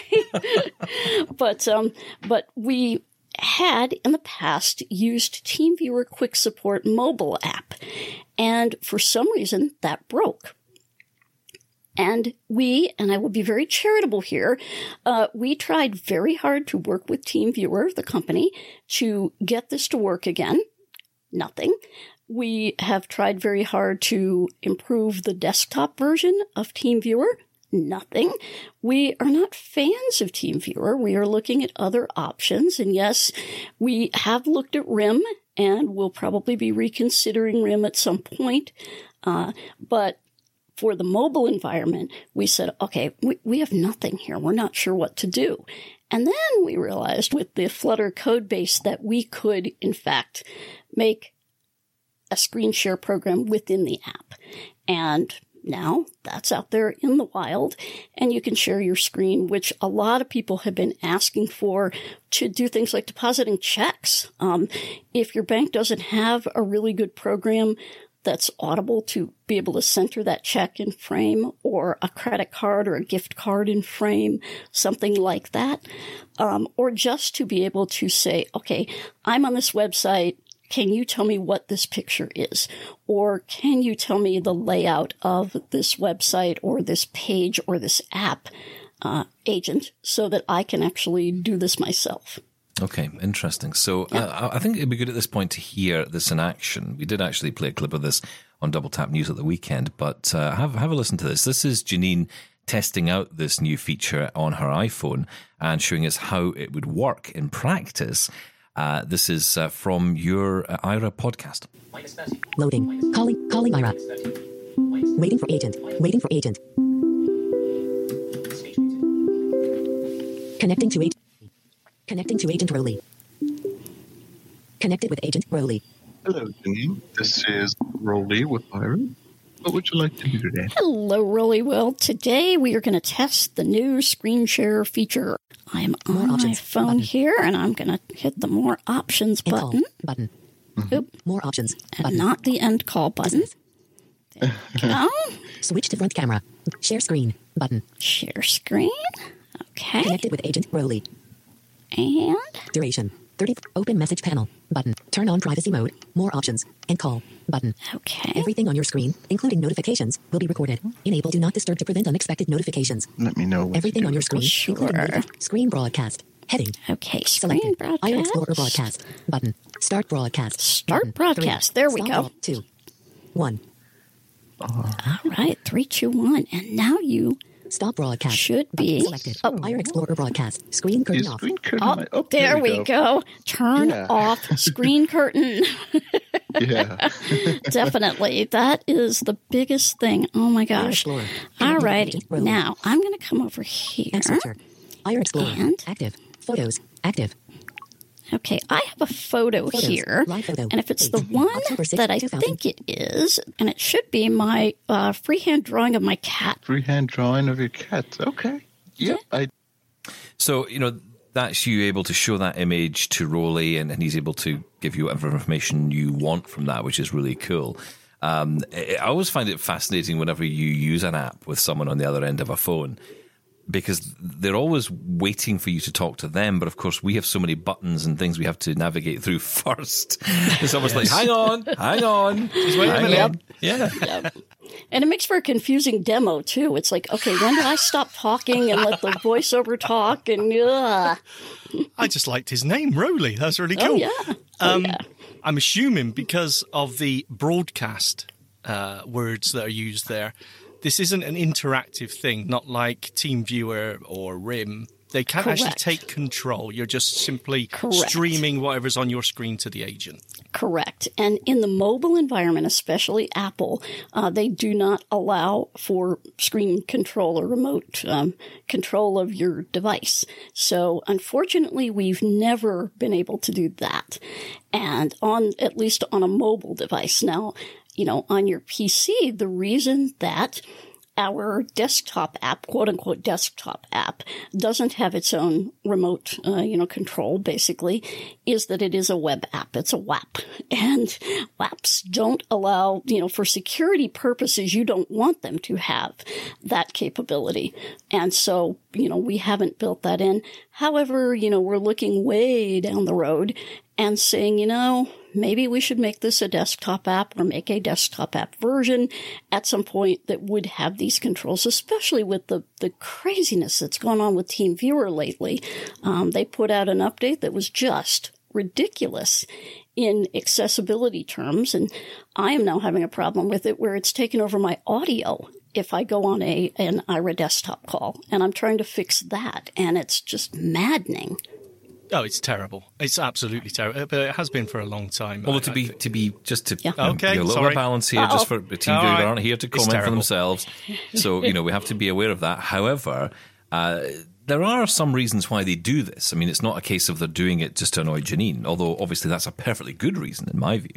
<laughs> but um, but we had in the past used TeamViewer Quick Support mobile app, and for some reason that broke. And we, and I will be very charitable here, uh, we tried very hard to work with TeamViewer, the company, to get this to work again. Nothing. We have tried very hard to improve the desktop version of TeamViewer. Nothing. We are not fans of TeamViewer. We are looking at other options. And yes, we have looked at RIM and we'll probably be reconsidering RIM at some point. Uh, but for the mobile environment, we said, okay, we, we have nothing here. We're not sure what to do. And then we realized with the Flutter code base that we could, in fact, make a screen share program within the app. And now that's out there in the wild and you can share your screen, which a lot of people have been asking for to do things like depositing checks. Um, if your bank doesn't have a really good program that's audible to be able to center that check in frame or a credit card or a gift card in frame, something like that. Um, or just to be able to say, okay, I'm on this website. Can you tell me what this picture is? Or can you tell me the layout of this website or this page or this app uh, agent so that I can actually do this myself? Okay, interesting. So uh, I think it'd be good at this point to hear this in action. We did actually play a clip of this on Double Tap News at the weekend, but uh, have have a listen to this. This is Jenine testing out this new feature on her iPhone and showing us how it would work in practice. Uh, this is uh, from your uh, Aira podcast. Loading. Calling. Calling Aira. Waiting for agent. Waiting for agent. Connecting to agent. Connecting to agent Rowley. Connected with agent Rowley. Hello, Jenine. This is Rolly with Byron. What would you like to do today? Hello, Rolly. Well, today we are going to test the new screen share feature. I am on More my options phone button. here and I'm going to hit the more options And call button. button. Mm-hmm. Oop, More options and button. not the end call button. There go. <laughs> Switch to front camera. Share screen button. Share screen. Okay. Connected with agent Rowley. And Duration. 30. Open message panel button. Turn on privacy mode. More options. And call button. okay. Everything on your screen, including notifications, will be recorded. Enable do not disturb to prevent unexpected notifications. Let me know. What Everything on your screen, oh, Sure. including notif- screen broadcast. Heading. Okay. Screen Selected. broadcast. Aira Explorer broadcast. Button. Start broadcast. Start Button. broadcast. There we Stop go. Two. One. All right. Three, two, one. And now you Stop broadcast. Should be. Selected. Oh. Aira Explorer broadcast. Screen curtain Is off. screen curtain Oh, light- oh, there, we go. Turn Yeah. off <laughs> screen curtain. Yeah. <laughs> Definitely. That is the biggest thing. Oh my gosh. Explorer. All righty. Now I'm going to come over here. And searcher. Aira Explorer. And? Active. Photos. Active. Okay, I have a photo Photos. here. Photo. And if it's the one October 6th, that I think it is, and it should be my uh, freehand drawing of my cat. Freehand drawing of your cat. Okay. Yep. I So, you know, that's you able to show that image to Rolly and, and he's able to give you whatever information you want from that, which is really cool. Um, I I always find it fascinating whenever you use an app with someone on the other end of a phone because they're always waiting for you to talk to them. But of course, we have so many buttons and things we have to navigate through <laughs> first. It's almost like, hang on, hang on, wait a minute. on. Yeah. Yep. And it makes for a confusing demo too. It's like, okay, when do I stop talking and let the <laughs> voiceover talk? And uh, I just liked his name, Rowley. That's really cool. oh yeah, Um, oh, yeah. I'm assuming because of the broadcast uh, words that are used there, this isn't an interactive thing, not like TeamViewer or RIM. They can't actually take control. You're just simply Correct. streaming whatever's on your screen to the agent. Correct. And in the mobile environment, especially Apple, uh, they do not allow for screen control or remote um, control of your device. So unfortunately, we've never been able to do that. And on, at least on a mobile device. Now, you know, on your PC, the reason that our desktop app, quote unquote desktop app, doesn't have its own remote, uh, you know, control basically, is that it is a web app. It's a WAP. And WAPs don't allow, you know, for security purposes, you don't want them to have that capability. And so, you know, we haven't built that in. However, you know, we're looking way down the road and saying, you know, maybe we should make this a desktop app or make a desktop app version at some point that would have these controls, especially with the, the craziness that's gone on with TeamViewer lately. Um, they put out an update that was just ridiculous in accessibility terms. And I am now having a problem with it where it's taken over my audio if I go on a, an Aira desktop call and I'm trying to fix that. And it's just maddening. Oh, it's terrible. It's absolutely terrible. But it has been for a long time. Well, I- to be to be just to Yeah. um, Okay, be a little sorry. bit of balance here, just for the team All right. aren't here to comment for themselves. So you know we have to be aware of that. However. Uh, there are some reasons why they do this. I mean, it's not a case of they're doing it just to annoy Jenine, although obviously that's a perfectly good reason in my view.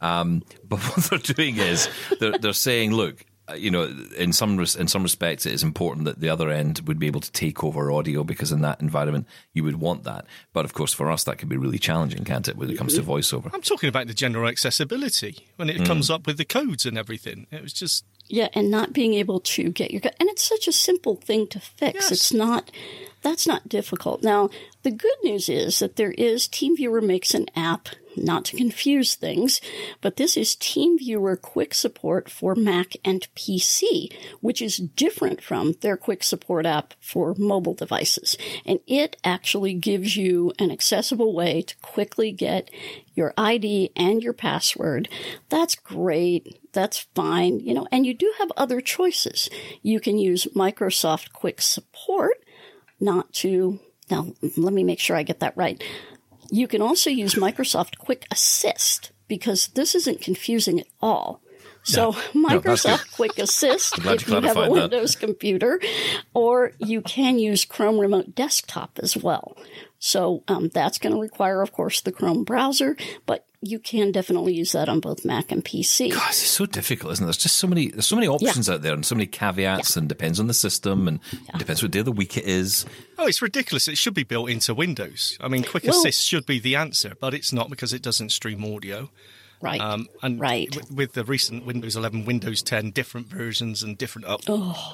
Um, <laughs> but what they're doing is they're, they're saying, look, uh, Uh, you know, in some res- in some respects, it is important that the other end would be able to take over audio because in that environment you would want that. But of course, for us, that can be really challenging, can't it, when it comes to voiceover? I'm talking about the general accessibility when it comes mm. up with the codes and everything. It was just Yeah, and not being able to get your and it's such a simple thing to fix. Yes. It's not that's not difficult. Now, the good news is that there is TeamViewer makes an app, not to confuse things, but this is TeamViewer quick support for Mac and PC, which is different from their quick support app for mobile devices. And it actually gives you an accessible way to quickly get your ID and your password. That's great. That's fine. You know, and you do have other choices. You can use Microsoft Quick Support not to, now let me make sure I get that right. You can also use Microsoft Quick Assist because this isn't confusing at all. So that's Microsoft Quick Assist if you you have a clarified that. Windows computer, or you can use Chrome Remote Desktop as well. So um, that's going to require, of course, the Chrome browser, but you can definitely use that on both Mac and PC. God, it's so difficult, isn't it? There's just so many, there's so many options out there, and so many caveats, and depends on the system, and depends what day of the week it is. oh, it's ridiculous. It should be built into Windows. I mean, Quick Well- Assist should be the answer, but it's not because it doesn't stream audio. Right. Um, and Right. with, with the recent Windows 11, Windows 10, different versions and different up,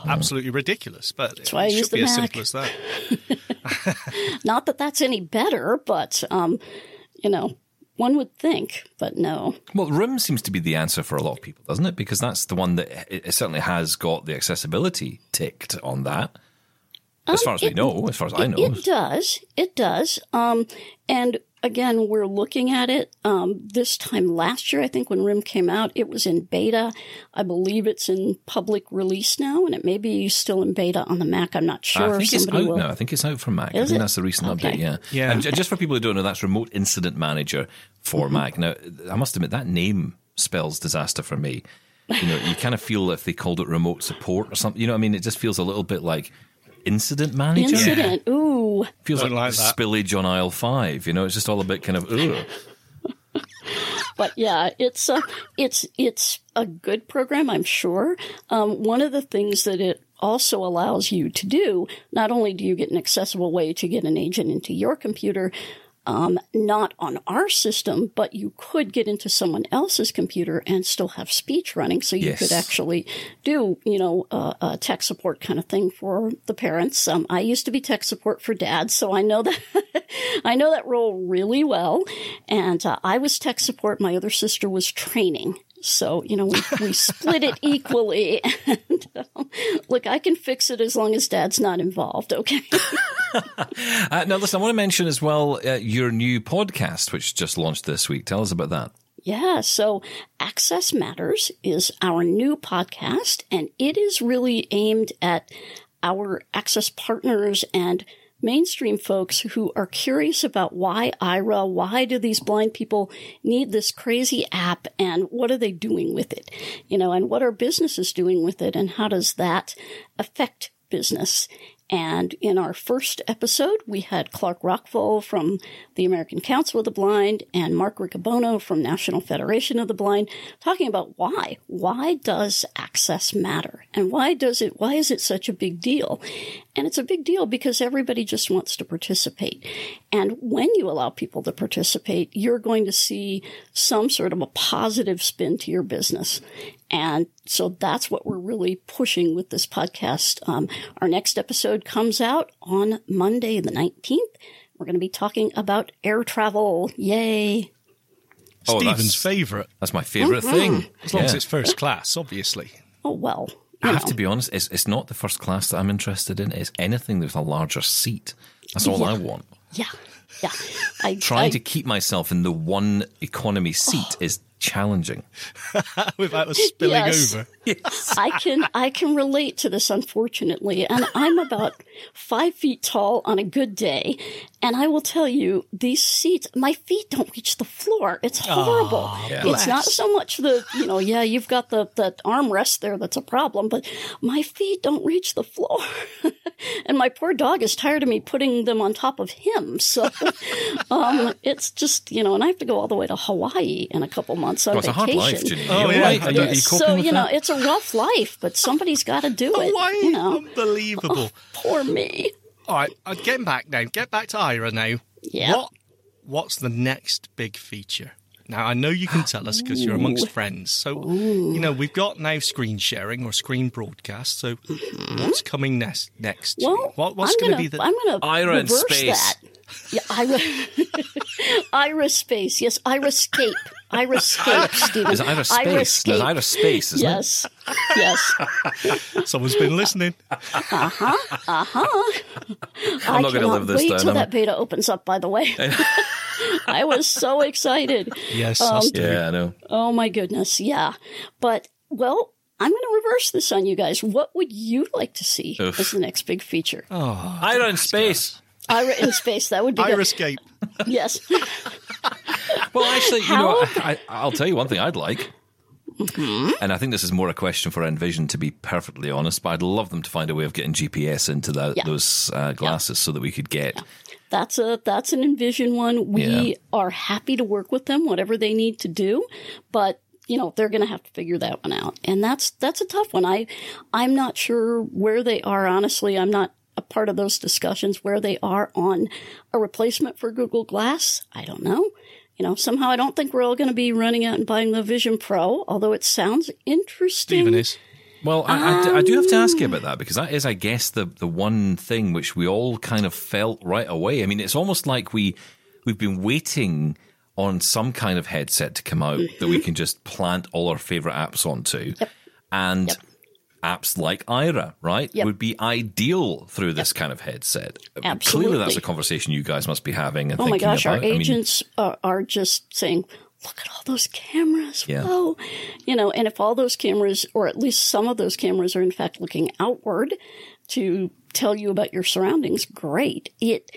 absolutely ridiculous. But Oh. why I it use should the be as Mac. simple as that. <laughs> Not that that's any better, but um, you know, one would think, but no. Well, RIM seems to be the answer for a lot of people, doesn't it? Because that's the one that it, it certainly has got the accessibility ticked on that. As far as we Um, it- know, as far as I know. it does. It does. Um, and again, we're looking at it. Um, this time last year, I think when RIM came out, it was in beta. I believe it's in public release now, and it may be still in beta on the Mac. I'm not sure. I think it's Somebody out will. now. I think it's out for Mac. I Is think it? that's the recent Okay. update. Yeah, Yeah. And j- just for people who don't know, that's Remote Incident Manager for Mm-hmm. Mac. Now, I must admit that name spells disaster for me. You know, you kind of feel if they called it Remote Support or something. You know, what I mean, it just feels a little bit like Incident Manager. Incident. Ooh. Feels like, like that. spillage on aisle five. You know, it's just all a bit kind of. ooh. <laughs> but yeah, it's a it's it's a good program, I'm sure. Um, one of the things that it also allows you to do, not only do you get an accessible way to get an agent into your computer, Um, not on our system, but you could get into someone else's computer and still have speech running. So you Yes. could actually do, you know, uh, a tech support kind of thing for the parents. Um, I used to be tech support for dads, so I know <laughs> that I know that role really well. And uh, I was tech support. My other sister was training. So, you know, we, we split it equally. <laughs> And um, look, I can fix it as long as dad's not involved, okay? <laughs> Uh, now, listen, I want to mention as well uh, your new podcast, which just launched this week. Tell us about that. Yeah, so Access Matters is our new podcast, and it is really aimed at our access partners and mainstream folks who are curious about why Aira, why do these blind people need this crazy app, and what are they doing with it? You know, and what are businesses doing with it, and how does that affect business? And in our first episode, we had Clark Rachfal from the American Council of the Blind and Mark Riccobono from National Federation of the Blind talking about why. Why does access matter? And why does it, why is it such a big deal? And it's a big deal because everybody just wants to participate. And when you allow people to participate, you're going to see some sort of a positive spin to your business. And so that's what we're really pushing with this podcast. Um, our next episode comes out on Monday, the 19th. We're going to be talking about air travel. Yay. Oh, Steven's favourite. That's my favorite thing. As long as it's first class, obviously. Oh, well. I have know. to be honest, it's, it's not the first class that I'm interested in. It's anything with a larger seat. That's all I want. Yeah. Yeah. I, Trying I- to keep myself in the one economy seat is challenging. <laughs> Without us spilling Yes. over. I can I can relate to this unfortunately, and I'm about five feet tall on a good day, and I will tell you these seats, my feet don't reach the floor. It's horrible. It's not so much the you know yeah you've got the the armrest there that's a problem, but my feet don't reach the floor, <laughs> and my poor dog is tired of me putting them on top of him. So <laughs> um, it's just you know, and I have to go all the way to Hawaii in a couple months on Oh, it's a hard vacation. life, Oh, yeah. all right? Are you, are you so you know that? it's a rough life, but somebody's got to do it. Hawaii, You know, unbelievable. poor me. All right, uh, getting back now. Get back to Aira now. Yeah. What? What's the next big feature? Now I know you can tell us because you're amongst friends. So you know we've got now screen sharing or screen broadcast. So what's coming next? Next, Mm-hmm. Well, what, what's I'm going gonna, to be the? I'm going to Aira in reverse space. that. Yeah, Aira, <laughs> Aira space. Yes, Aira scape. Aira scape, Steven. Is Aira <laughs> space? Aira There's scape. Aira space, isn't Yes, yes. <laughs> Someone's been listening. I'm not gonna cannot live this wait down, till am that beta opens up. By the way, I <laughs> was so excited. Yes, Um, us it? too. Yeah, I know. Oh my goodness, yeah. But well, I'm going to reverse this on you guys. What would you like to see Oof. as the next big feature? Aira in space. Aira in space. That would be Aira good. escape. Yes. <laughs> Well, actually, you know, I, I, I'll tell you one thing I'd like. Mm-hmm. And I think this is more a question for Envision, to be perfectly honest. But I'd love them to find a way of getting GPS into that, Yeah. those uh, glasses so that we could get. That's a that's an envision one. We Yeah. are happy to work with them, whatever they need to do, but you know they're going to have to figure that one out, and that's that's a tough one. I I'm not sure where they are. Honestly, I'm not a part of those discussions where they are on a replacement for Google Glass. I don't know. You know, somehow I don't think we're all going to be running out and buying the Vision Pro, although it sounds interesting. Steven is. Well, I do have to ask you um. about that because that is, I guess, the the one thing which we all kind of felt right away. I mean, it's almost like we we've been waiting on some kind of headset to come out that we mm-hmm. can just plant all our favorite apps onto, and apps like Aira, right, Yep. would be ideal through this kind of headset. Absolutely. Clearly, that's a conversation you guys must be having. And Oh my gosh, our about. I mean, agents are, are just saying, look at all those cameras. Yeah. Whoa. You know, and if all those cameras, or at least some of those cameras, are in fact looking outward to tell you about your surroundings, great. It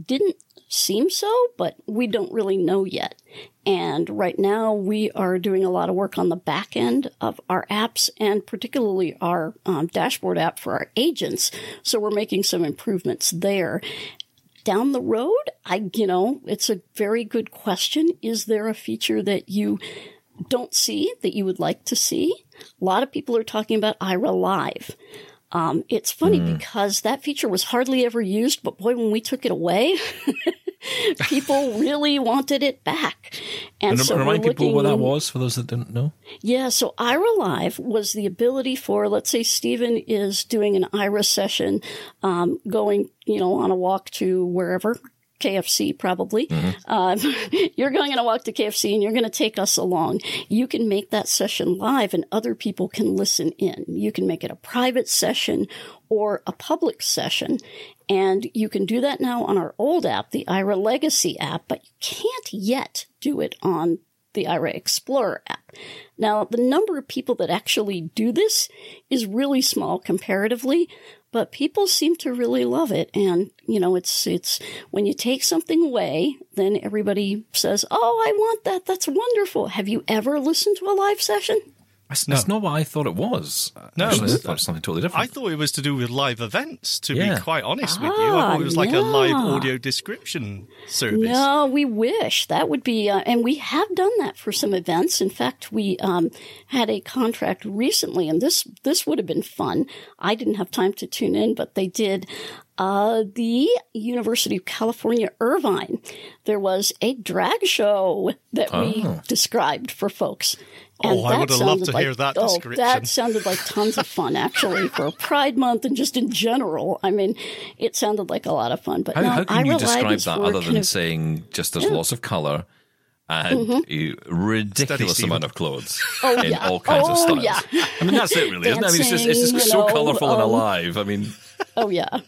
didn't seem so, but we don't really know yet. And right now, we are doing a lot of work on the back end of our apps and particularly our um, dashboard app for our agents. So we're making some improvements there down the road, I, you know, it's a very good question. Is there a feature that you don't see that you would like to see? A lot of people are talking about Aira Live. Um, it's funny because that feature was hardly ever used, but boy, when we took it away, <laughs> <laughs> people really wanted it back. And And so remind people what that was for those that didn't know. Yeah, so Aira Live was the ability for, let's say, Steven is doing an Aira session, um, going, you know, on a walk to wherever. KFC, probably. Um, <laughs> you're going on a walk to KFC and you're going to take us along. You can make that session live and other people can listen in. You can make it a private session or a public session. And you can do that now on our old app, the Aira Legacy app, but you can't yet do it on the Aira Explorer app. Now, the number of people that actually do this is really small comparatively, but people seem to really love it. And, you know, it's, it's when you take something away, then everybody says, Oh, I want that. That's wonderful. Have you ever listened to a live session? That's, that's not what I thought it was. No, Actually, I thought it was something totally different. I thought it was to do with live events, to Yeah. be quite honest with you. I Ah, thought it was like a live audio description service. No, we wish that would be, uh, and we have done that for some events. In fact, we um, had a contract recently, and this this would have been fun. I didn't have time to tune in, but they did. Uh, the University of California, Irvine. There was a drag show that we described for folks. Oh, I would have loved to like- hear that oh, description. That sounded like tons of fun, actually, <laughs> for Pride Month and just in general. I mean, it sounded like a lot of fun. But how, no, how can you describe that other than of- saying just there's lots of color and a ridiculous Steven. amount of clothes Oh, in yeah. all kinds of Oh, styles? yeah. I mean, that's it, really, isn't it? I mean, it's just, it's just so know, colourful and um, alive. I mean, Oh yeah.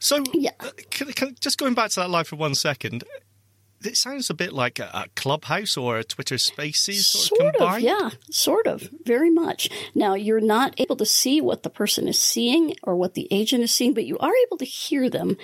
So, Yeah. uh, can, can, just going back to that live for one second, it sounds a bit like a, a Clubhouse or a Twitter Spaces sort, Sort of, combined. yeah, sort of, very much. Now, you're not able to see what the person is seeing or what the agent is seeing, but you are able to hear them.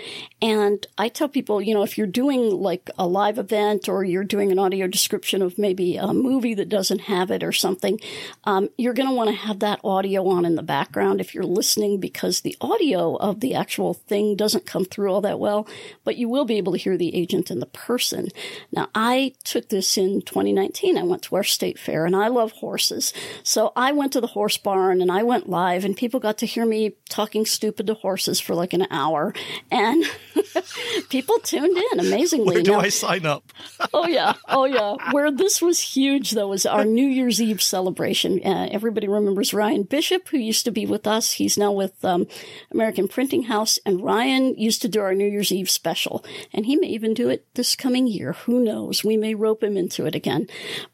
And I tell people, you know, if you're doing like a live event or you're doing an audio description of maybe a movie that doesn't have it or something, um, you're going to want to have that audio on in the background if you're listening because the audio of the actual thing doesn't come through all that well, but you will be able to hear the agent and the person. Now, I took this in 2019. I went to our state fair and I love horses. So I went to the horse barn and I went live and people got to hear me talking stupid to horses for like an hour and <laughs> people tuned in amazingly. Where do Now- I sign up? <laughs> oh yeah, oh yeah. Where this was huge though was our New Year's Eve celebration. Uh, everybody remembers Ryan Bishop, who used to be with us. He's now with um, American Printing House, and Ryan used to do our New Year's Eve special, and he may even do it this coming year. Who knows? We may rope him into it again.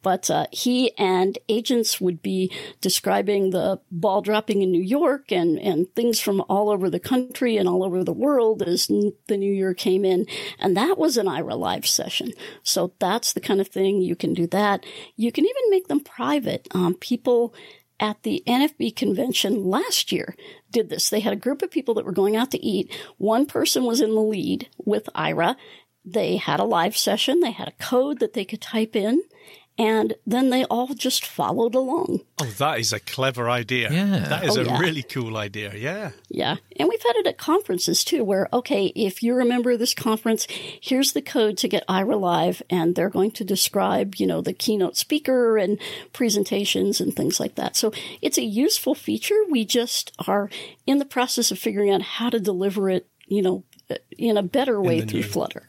But uh, he and agents would be describing the ball dropping in New York and and things from all over the country and all over the world as the new year came in, and that was an Aira Live session. So that's the kind of thing you can do. That you can even make them private. Um, people at the NFB convention last year did this. They had a group of people that were going out to eat. One person was in the lead with Aira. They had a live session. They had a code that they could type in. And then they all just followed along. Oh, that is a clever idea. Yeah. That is Oh, a yeah. really cool idea. Yeah. Yeah. And we've had it at conferences too, where, okay, if you're a member of this conference, here's the code to get Aira Live, and they're going to describe, you know, the keynote speaker and presentations and things like that. So it's a useful feature. We just are in the process of figuring out how to deliver it, you know, uh, in a better way the through new- Flutter.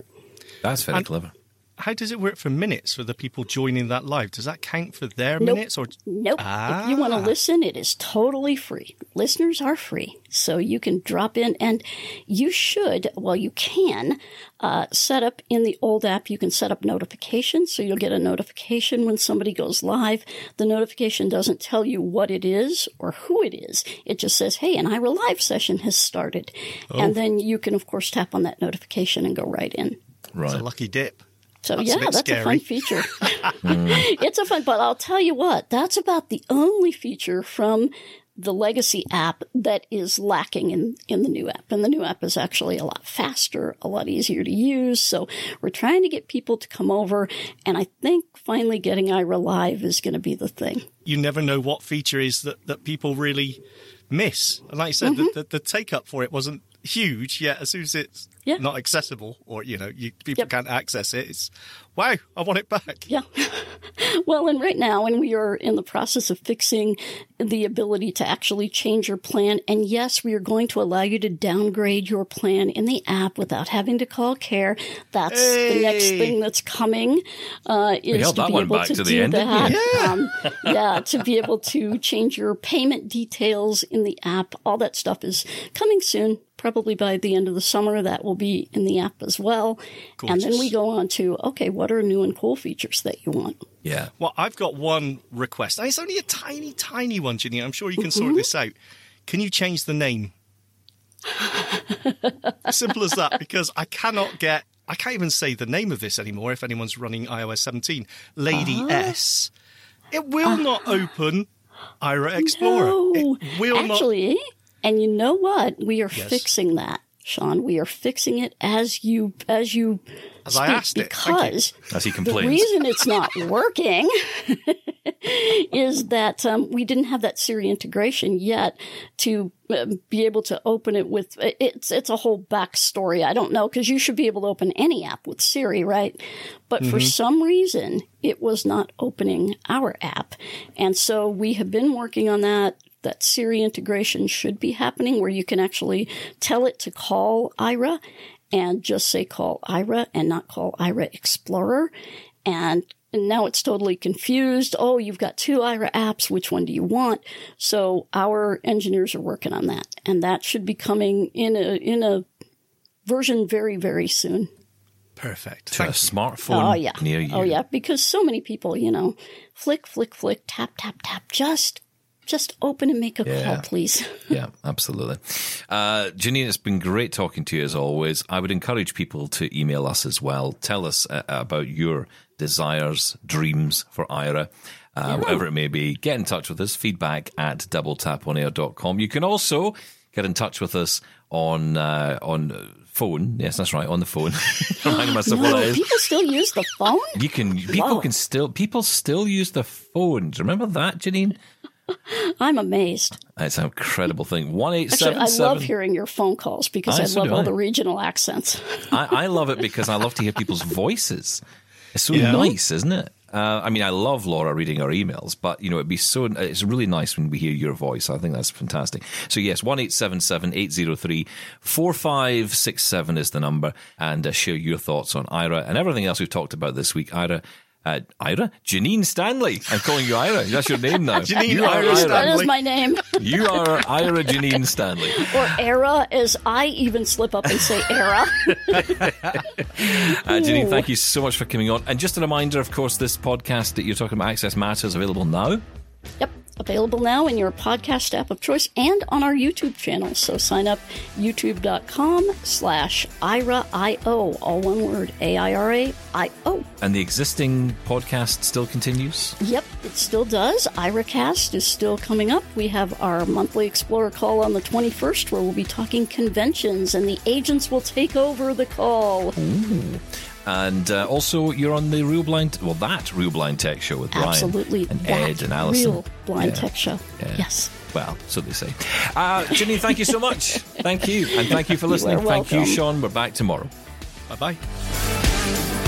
That's very And- clever. How does it work for minutes for the people joining that live? Does that count for their Nope. minutes or Nope. If you want to Ah. listen, it is totally free. Listeners are free. So you can drop in and you should, well, you can uh, set up in the old app, you can set up notifications. So you'll get a notification when somebody goes live. The notification doesn't tell you what it is or who it is. It just says, hey, an Aira Live session has started. Oh. And then you can, of course, tap on that notification and go right in. It's Right. a lucky dip? So That's yeah, bit that's a fun feature. <laughs> <laughs> it's a fun, but I'll tell you what, that's about the only feature from the legacy app that is lacking in, in the new app. And the new app is actually a lot faster, a lot easier to use. So we're trying to get people to come over. And I think finally getting Aira live is going to be the thing. You never know what feature is that, that people really miss. And like I said, Mm-hmm. the, the, the take up for it wasn't huge yet. As soon as it's Yeah. not accessible, or you know, you, people Yep. can't access it. It's wow, I want it back. Yeah. <laughs> well, and right now, and we are in the process of fixing the ability to actually change your plan. And yes, we are going to allow you to downgrade your plan in the app without having to call care. That's the next thing that's coming. Uh, is held to that be one able back to to the do end, that. you? Um, yeah, to be able to change your payment details in the app. All that stuff is coming soon. Probably by the end of the summer, that will be in the app as well. And then we go on to okay, what are new and cool features that you want? Yeah. Well, I've got one request. And it's only a tiny, tiny one, Ginny. I'm sure you can Mm-hmm. sort this out. Can you change the name? <laughs> Simple as that, because I cannot get. I can't even say the name of this anymore if anyone's running iOS 17. Lady Ah. S. It will not open Aira Explorer. No. It will not. Actually, and you know what? We are Yes. fixing that, Shaun. We are fixing it as you as you As I speak, asked it. Thank you. because As he the reason it's not <laughs> working <laughs> is that um, we didn't have that Siri integration yet to um, be able to open it with it's it's a whole backstory. I don't know because you should be able to open any app with Siri, right? But for some reason, it was not opening our app, and so we have been working on that. That Siri integration should be happening where you can actually tell it to call Aira and just say call Aira and not call Aira Explorer. And and now it's totally confused. Oh, you've got two Aira apps. Which one do you want? So our engineers are working on that, and that should be coming in a in a version very very soon. Perfect. To a you. smartphone oh yeah, near oh, you. oh yeah, because so many people, you know, flick flick flick, tap tap tap, just just open and make a Yeah. call, please. <laughs> Yeah, absolutely. Uh, Jenine, it's been great talking to you as always. I would encourage people to email us as well. Tell us uh, about your desires, dreams for Aira. Uh, Whatever it may be, get in touch with us. Feedback at doubletaponair.com. You can also get in touch with us on on on phone. Yes, that's right, on the phone. <laughs> <gasps> No, people still use the phone. You can people Wow. can still people still use the phones. Remember that, Jenine? <laughs> I'm amazed. That's an incredible thing. One eight Actually, seven I seven. love hearing your phone calls because I so love all I. the regional accents. <laughs> I, I love it because I love to hear people's voices. It's so Yeah. nice, isn't it? Uh, I mean, I love Laura reading our emails, but you know, it'd be so. It's really nice when we hear your voice. I think that's fantastic. So yes, one eight seven seven eight zero three four five six seven is the number, and uh, share your thoughts on Aira and everything else we've talked about this week. Aira. Uh, Aira? Jenine Stanley. I'm calling you Aira. That's your name now. <laughs> Jenine you Aira Aira. That Stanley. is my name. <laughs> You are Aira Jenine Stanley. <laughs> or era, as I even slip up and say era. Uh, Jenine, thank you so much for coming on. And just a reminder, of course, this podcast that you're talking about, Access Matters, available now. yep. Available now in your podcast app of choice and on our YouTube channel. So sign up youtube.com slash Aira-IO, all one word, A-I-R-A-I-O. And the existing podcast still continues. Yep, it still does. Airacast is still coming up. We have our monthly Explorer call on the 21st where we'll be talking conventions and the agents will take over the call. And uh, also, you're on the Real Blind, well, that Real Blind Tech show with Brian Absolutely. and Ed and Alison. Real blind Yeah. tech show. Yeah. Yes. Well, so they say. Uh, Jenine, thank you so much. thank you. And thank you for <laughs> listening. are Thank you. Shaun. We're back tomorrow. Bye bye.